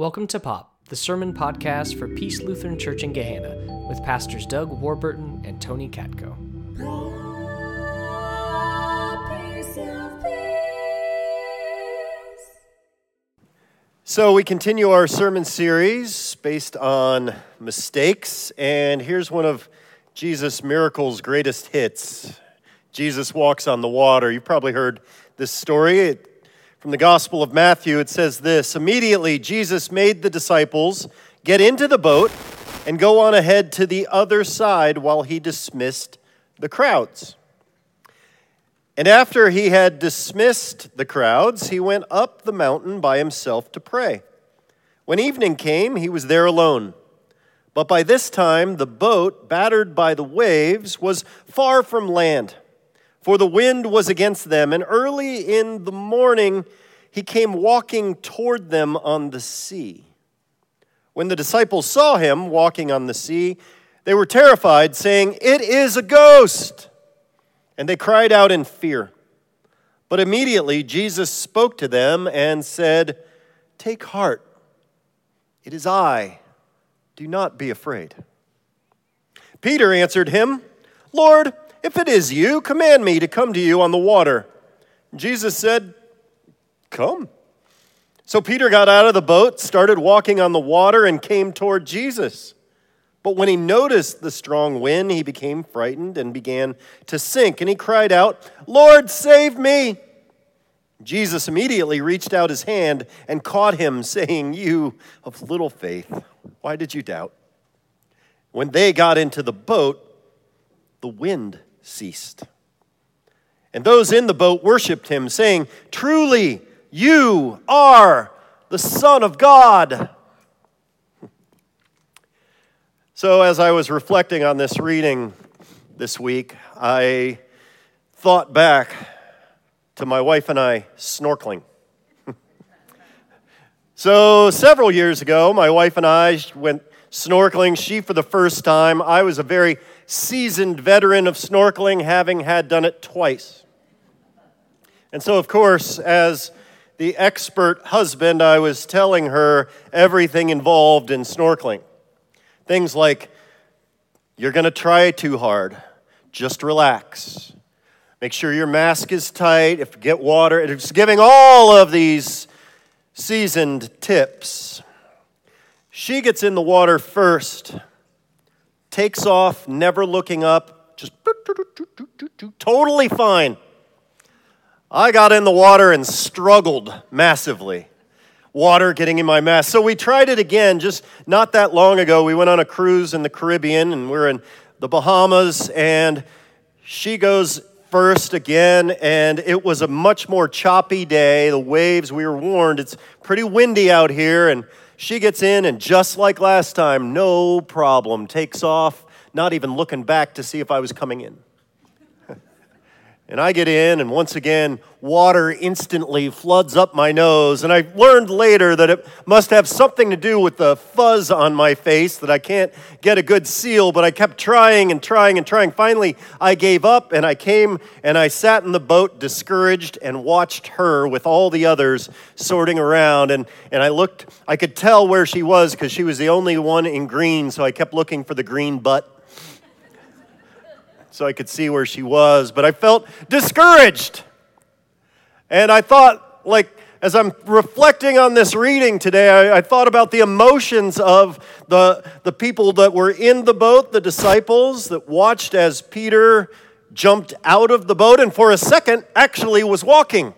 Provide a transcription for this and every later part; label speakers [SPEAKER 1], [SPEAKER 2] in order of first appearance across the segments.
[SPEAKER 1] Welcome to Pop, the sermon podcast for Peace Lutheran Church in Gahanna with pastors Doug Warburton and Tony Katko.
[SPEAKER 2] So, we continue our sermon series based on mistakes, and here's one of Jesus' miracles' greatest hits. Jesus walks on the water. You've probably heard this story. It from the Gospel of Matthew, it says this Immediately, Jesus made the disciples get into the boat and go on ahead to the other side while he dismissed the crowds. And after he had dismissed the crowds, he went up the mountain by himself to pray. When evening came, he was there alone. But by this time, the boat, battered by the waves, was far from land for the wind was against them. And early in the morning, he came walking toward them on the sea. When the disciples saw him walking on the sea, they were terrified, saying, It is a ghost! And they cried out in fear. But immediately Jesus spoke to them and said, Take heart, it is I. Do not be afraid. Peter answered him, Lord, if it is you, command me to come to you on the water. Jesus said, Come. So Peter got out of the boat, started walking on the water, and came toward Jesus. But when he noticed the strong wind, he became frightened and began to sink. And he cried out, Lord, save me! Jesus immediately reached out his hand and caught him, saying, You of little faith, why did you doubt? When they got into the boat, the wind ceased. And those in the boat worshiped him, saying, Truly, you are the Son of God. So, as I was reflecting on this reading this week, I thought back to my wife and I snorkeling. so, several years ago, my wife and I went snorkeling. She for the first time. I was a very seasoned veteran of snorkeling, having had done it twice. And so, of course, as the expert husband, I was telling her everything involved in snorkeling. Things like, you're going to try too hard, just relax. Make sure your mask is tight. If get water, it's giving all of these seasoned tips. She gets in the water first takes off, never looking up, just totally fine. I got in the water and struggled massively. Water getting in my mask. So we tried it again just not that long ago. We went on a cruise in the Caribbean and we're in the Bahamas, and she goes first again, and it was a much more choppy day. The waves, we were warned, it's pretty windy out here, and she gets in, and just like last time, no problem, takes off, not even looking back to see if I was coming in. And I get in, and once again, water instantly floods up my nose. And I learned later that it must have something to do with the fuzz on my face that I can't get a good seal, but I kept trying and trying and trying. Finally, I gave up, and I came and I sat in the boat discouraged and watched her with all the others sorting around. And, and I looked, I could tell where she was because she was the only one in green, so I kept looking for the green butt so I could see where she was, but I felt discouraged. And I thought, like, as I'm reflecting on this reading today, I, I, thought about the emotions of the, the people that were in the boat, the disciples that watched as Peter jumped out of the boat and for a second actually was walking.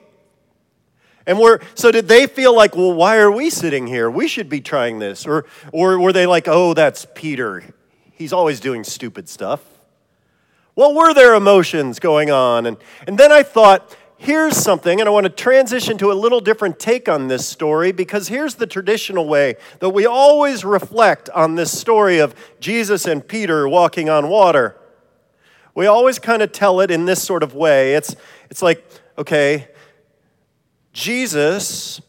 [SPEAKER 2] And were, so did they feel like, well, why are we sitting here? We should be trying this. Or, or were they like, oh, that's Peter. He's always doing stupid stuff. What were their emotions going on? And, and then I thought, here's something, and I want to transition to a little different take on this story because here's the traditional way that we always reflect on this story of Jesus and Peter walking on water. We always kind of tell it in this sort of way. It's, it's like, okay, Jesus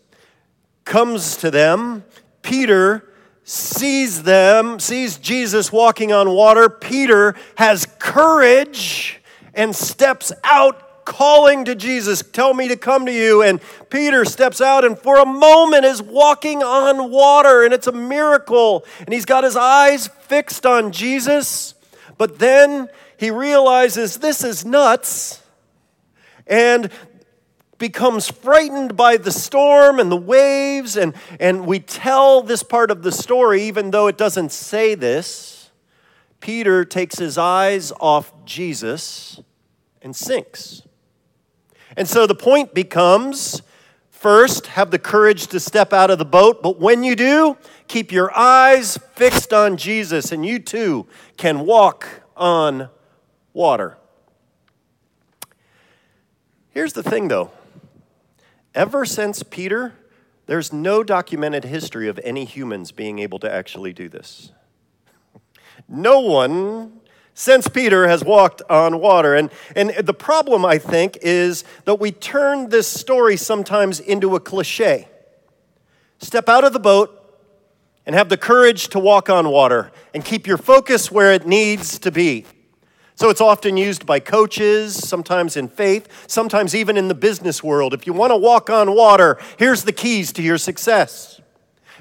[SPEAKER 2] comes to them, Peter sees them, sees Jesus walking on water. Peter has courage and steps out calling to Jesus, Tell me to come to you. And Peter steps out and for a moment is walking on water, and it's a miracle. And he's got his eyes fixed on Jesus, but then he realizes this is nuts and becomes frightened by the storm and the waves. And, and we tell this part of the story, even though it doesn't say this. Peter takes his eyes off Jesus and sinks. And so the point becomes first, have the courage to step out of the boat, but when you do, keep your eyes fixed on Jesus, and you too can walk on water. Here's the thing though ever since Peter, there's no documented history of any humans being able to actually do this. No one since Peter has walked on water. And, and the problem, I think, is that we turn this story sometimes into a cliche. Step out of the boat and have the courage to walk on water and keep your focus where it needs to be. So it's often used by coaches, sometimes in faith, sometimes even in the business world. If you want to walk on water, here's the keys to your success.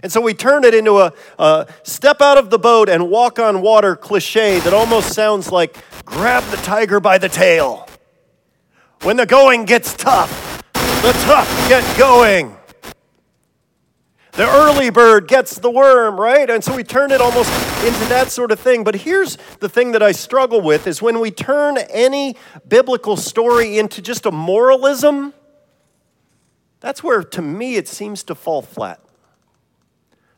[SPEAKER 2] And so we turn it into a, a, step out of the boat and walk on water cliche that almost sounds like grab the tiger by the tail. When the going gets tough, the tough get going. The early bird gets the worm, right? And so we turn it almost into that sort of thing. But here's the thing that I struggle with is when we turn any biblical story into just a moralism, that's where to me it seems to fall flat.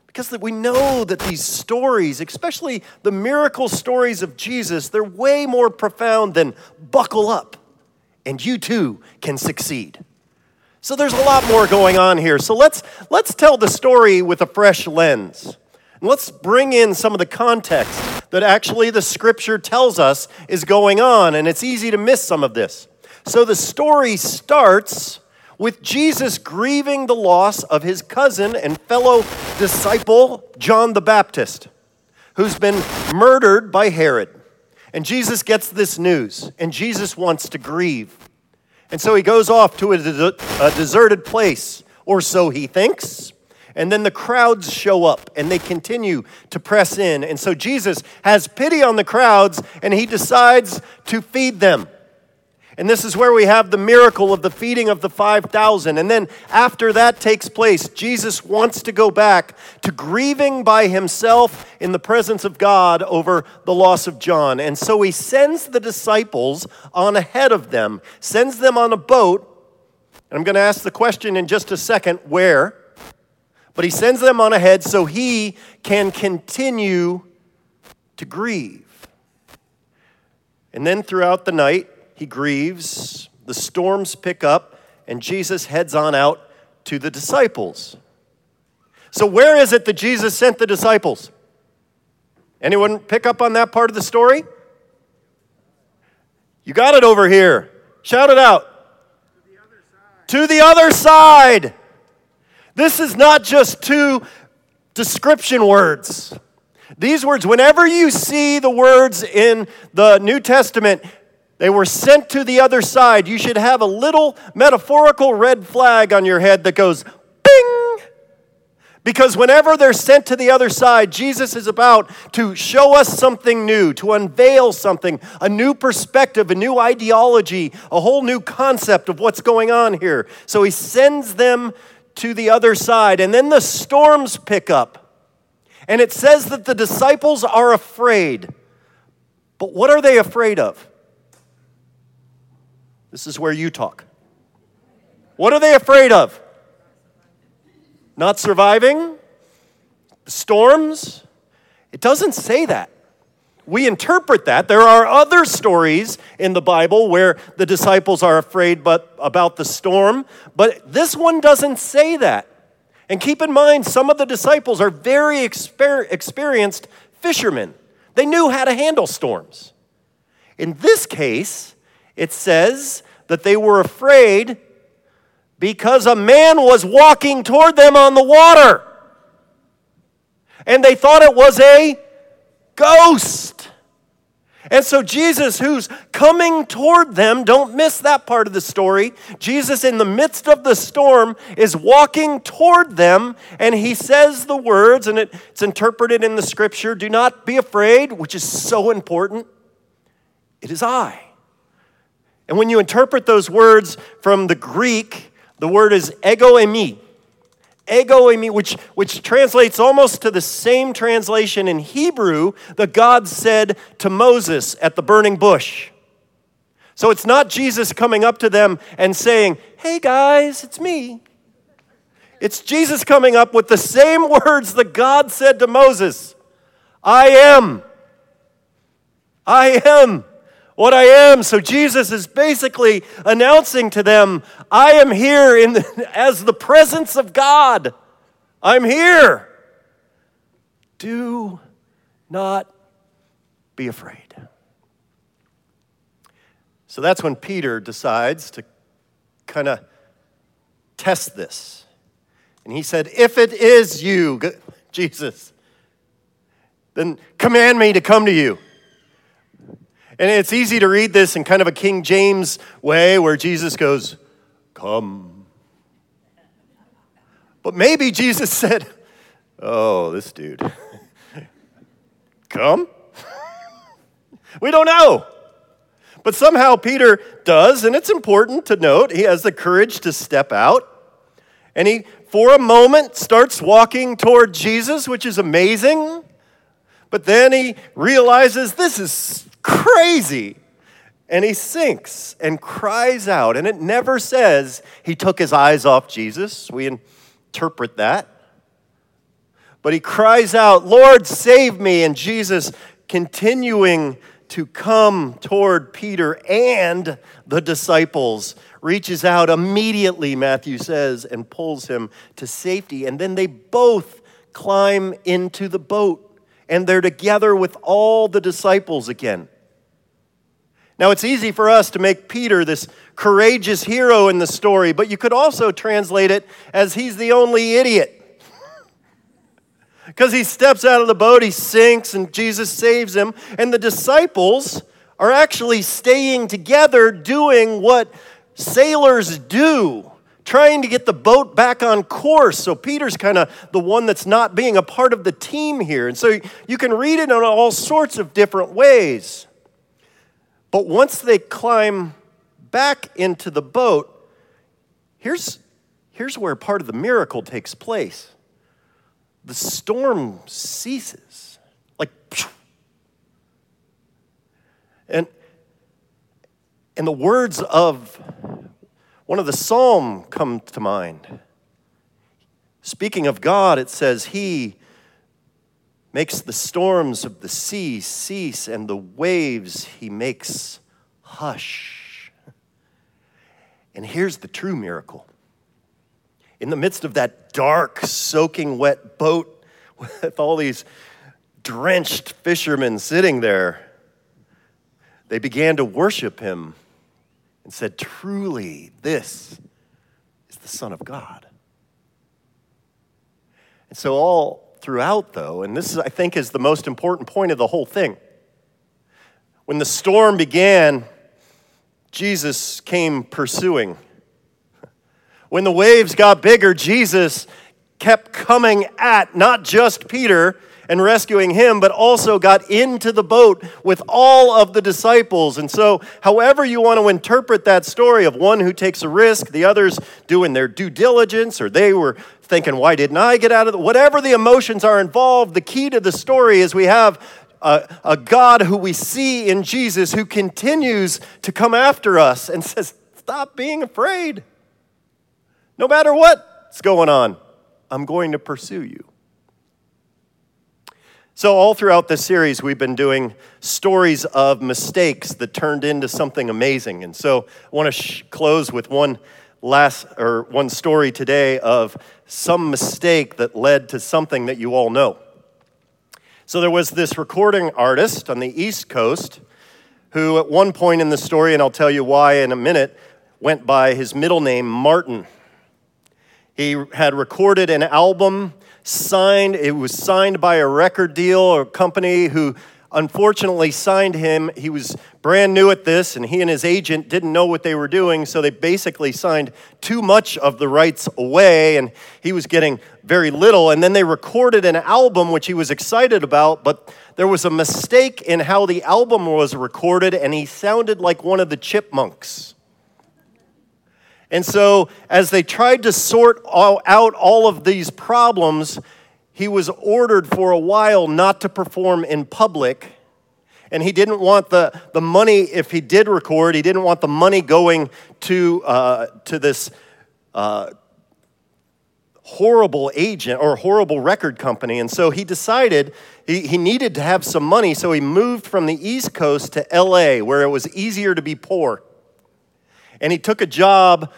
[SPEAKER 2] Because we know that these stories, especially the miracle stories of Jesus, they're way more profound than buckle up and you too can succeed. So there's a lot more going on here. So let's, let's tell the story with a fresh lens. And let's bring in some of the context that actually the scripture tells us is going on. And it's easy to miss some of this. So the story starts with Jesus grieving the loss of his cousin and fellow disciple, John the Baptist, who's been murdered by Herod. And Jesus gets this news, and Jesus wants to grieve. And so he goes off to a, a deserted place, or so he thinks. And then the crowds show up and they continue to press in. And so Jesus has pity on the crowds and he decides to feed them. And this is where we have the miracle of the feeding of the 5,000. And then after that takes place, Jesus wants to go back to grieving by himself in the presence of God over the loss of John. And so he sends the disciples on ahead of them, sends them on a boat. And I'm going to ask the question in just a second where? But he sends them on ahead so he can continue to grieve. And then throughout the night, he grieves, the storms pick up, and Jesus heads on out to the disciples. So, where is it that Jesus sent the disciples? Anyone pick up on that part of the story? You got it over here. Shout it out. To the other side. This is not just two description words. These words, whenever you see the words in the New Testament, they were sent to the other side. You should have a little metaphorical red flag on your head that goes bing. Because whenever they're sent to the other side, Jesus is about to show us something new, to unveil something, a new perspective, a new ideology, a whole new concept of what's going on here. So he sends them to the other side. And then the storms pick up. And it says that the disciples are afraid. But what are they afraid of? This is where you talk. What are they afraid of? Not surviving? Storms? It doesn't say that. We interpret that. There are other stories in the Bible where the disciples are afraid but about the storm, but this one doesn't say that. And keep in mind, some of the disciples are very exper- experienced fishermen. They knew how to handle storms. In this case, it says that they were afraid because a man was walking toward them on the water. And they thought it was a ghost. And so Jesus, who's coming toward them. Don't miss that part of the story. Jesus, in the midst of the storm, is walking toward them, and he says the words, and it's interpreted in the scripture do not be afraid, which is so important. It is I. And when you interpret those words from the Greek, the word is ego eimi. Ego eimi, which, which translates almost to the same translation in Hebrew that God said to Moses at the burning bush. So it's not Jesus coming up to them and saying, Hey guys, it's me. It's Jesus coming up with the same words that God said to Moses I am. I am what I am. So Jesus is basically announcing to them, I am here in the, as the presence of God. I'm here. Do not be afraid. So that's when Peter decides to kind of test this. And he said, If it is you, Jesus, then command me to come to you. And it's easy to read this in kind of a King James way where Jesus goes, Come. But maybe Jesus said, Oh, this dude. Come? we don't know. But somehow Peter does, and it's important to note, he has the courage to step out. And he, for a moment, starts walking toward Jesus, which is amazing. But then he realizes this is crazy. And he sinks and cries out. And it never says he took his eyes off Jesus. We interpret that. But he cries out, Lord, save me. And Jesus, continuing to come toward Peter and the disciples, reaches out immediately, Matthew says, and pulls him to safety. And then they both climb into the boat and they're together with all the disciples again. Now, it's easy for us to make Peter this courageous hero in the story, but you could also translate it as he's the only idiot. Because he steps out of the boat, he sinks, and Jesus saves him. And the disciples are actually staying together doing what sailors do, trying to get the boat back on course. So Peter's kind of the one that's not being a part of the team here. And so you can read it in all sorts of different ways. But once they climb back into the boat, here's, here's where part of the miracle takes place the storm ceases. Like, and, and the words of one of the psalm come to mind. Speaking of God, it says, He makes the storms of the sea cease, and the waves he makes hush. And here's the true miracle. In the midst of that dark, soaking wet boat with all these drenched fishermen sitting there, they began to worship him and said, Truly, this is the Son of God. And so all throughout, though, and this, is, I think, is the most important point of the whole thing. When the storm began, Jesus came pursuing. When the waves got bigger, Jesus kept coming at not just Peter and rescuing him, but also got into the boat with all of the disciples. And so, however, you want to interpret that story of one who takes a risk, the others doing their due diligence, or they were thinking, why didn't I get out of the, whatever the emotions are involved, the key to the story is we have a, a God who we see in Jesus who continues to come after us and says, stop being afraid. No matter what's going on, I'm going to pursue you. So, all throughout this series, we've been doing stories of mistakes that turned into something amazing. And so, I want to sh- close with one last or one story today of some mistake that led to something that you all know. So there was this recording artist on the East Coast who, at one point in the story, and I'll tell you why in a minute, went by his middle name, Martin. He had recorded an album signed, it was signed by a record deal or company who unfortunately signed him. He was brand new at this, and he and his agent didn't know what they were doing, so they basically signed too much of the rights away, and he was getting very little. And then they recorded an album, which he was excited about, but there was a mistake in how the album was recorded, and he sounded like one of the chipmunks. And so, as they tried to sort all, out all of these problems, he was ordered for a while not to perform in public. And he didn't want the, the money, if he did record, he didn't want the money going to, uh, to this uh, horrible agent or horrible record company. And so he decided he, he needed to have some money, so he moved from the East Coast to LA, where it was easier to be poor and he took a job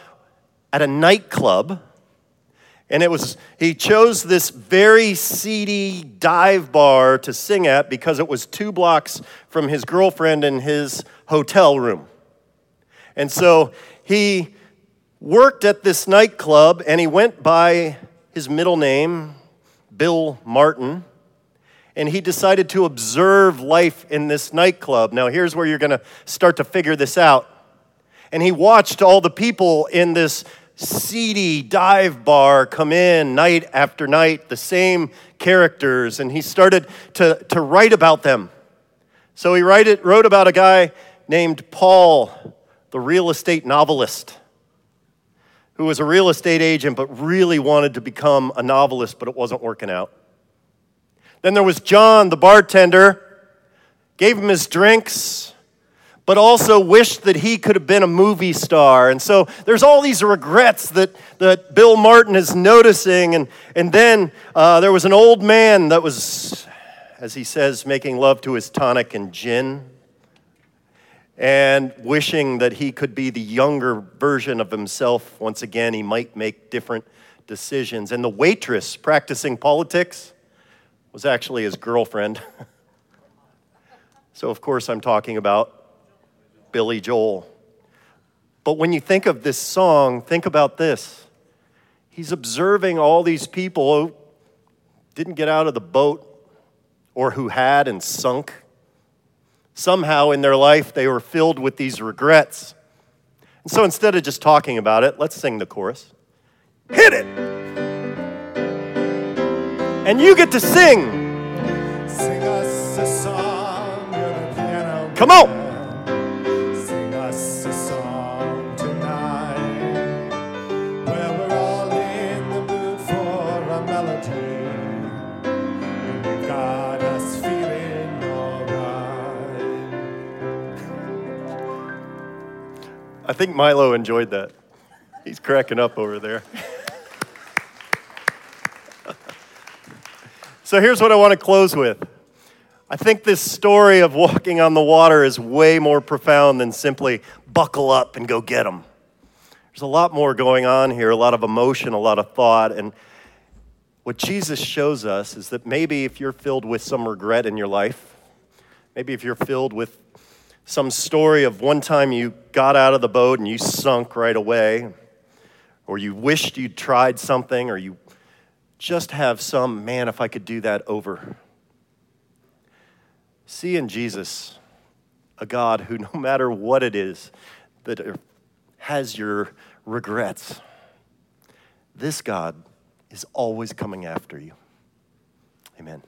[SPEAKER 2] at a nightclub. And it was, he chose this very seedy dive bar to sing at because it was two blocks from his girlfriend and his hotel room. And so he worked at this nightclub and he went by his middle name, Bill Martin. And he decided to observe life in this nightclub. Now, here's where you're going to start to figure this out and he watched all the people in this seedy dive bar come in night after night, the same characters, and he started to, to write about them. So he it, wrote about a guy named Paul, the real estate novelist, who was a real estate agent but really wanted to become a novelist, but it wasn't working out. Then there was John, the bartender, gave him his drinks but also wished that he could have been a movie star. And so there's all these regrets that, that Bill Martin is noticing. And, and then uh, there was an old man that was, as he says, making love to his tonic and gin and wishing that he could be the younger version of himself. Once again, he might make different decisions. And the waitress practicing politics was actually his girlfriend. so, of course, I'm talking about Billy Joel. But when you think of this song, think about this. He's observing all these people who didn't get out of the boat or who had and sunk. Somehow in their life, they were filled with these regrets. And so instead of just talking about it, let's sing the chorus. Hit it! And you get to sing. Sing us a song. Come on. I think Milo enjoyed that. He's cracking up over there. so here's what I want to close with. I think this story of walking on the water is way more profound than simply buckle up and go get them. There's a lot more going on here, a lot of emotion, a lot of thought. And what Jesus shows us is that maybe if you're filled with some regret in your life, maybe if you're filled with some story of one time you got out of the boat and you sunk right away, or you wished you'd tried something, or you just have some, man, if I could do that over. See in Jesus a God who, no matter what it is that er, has your regrets, this God is always coming after you. Amen.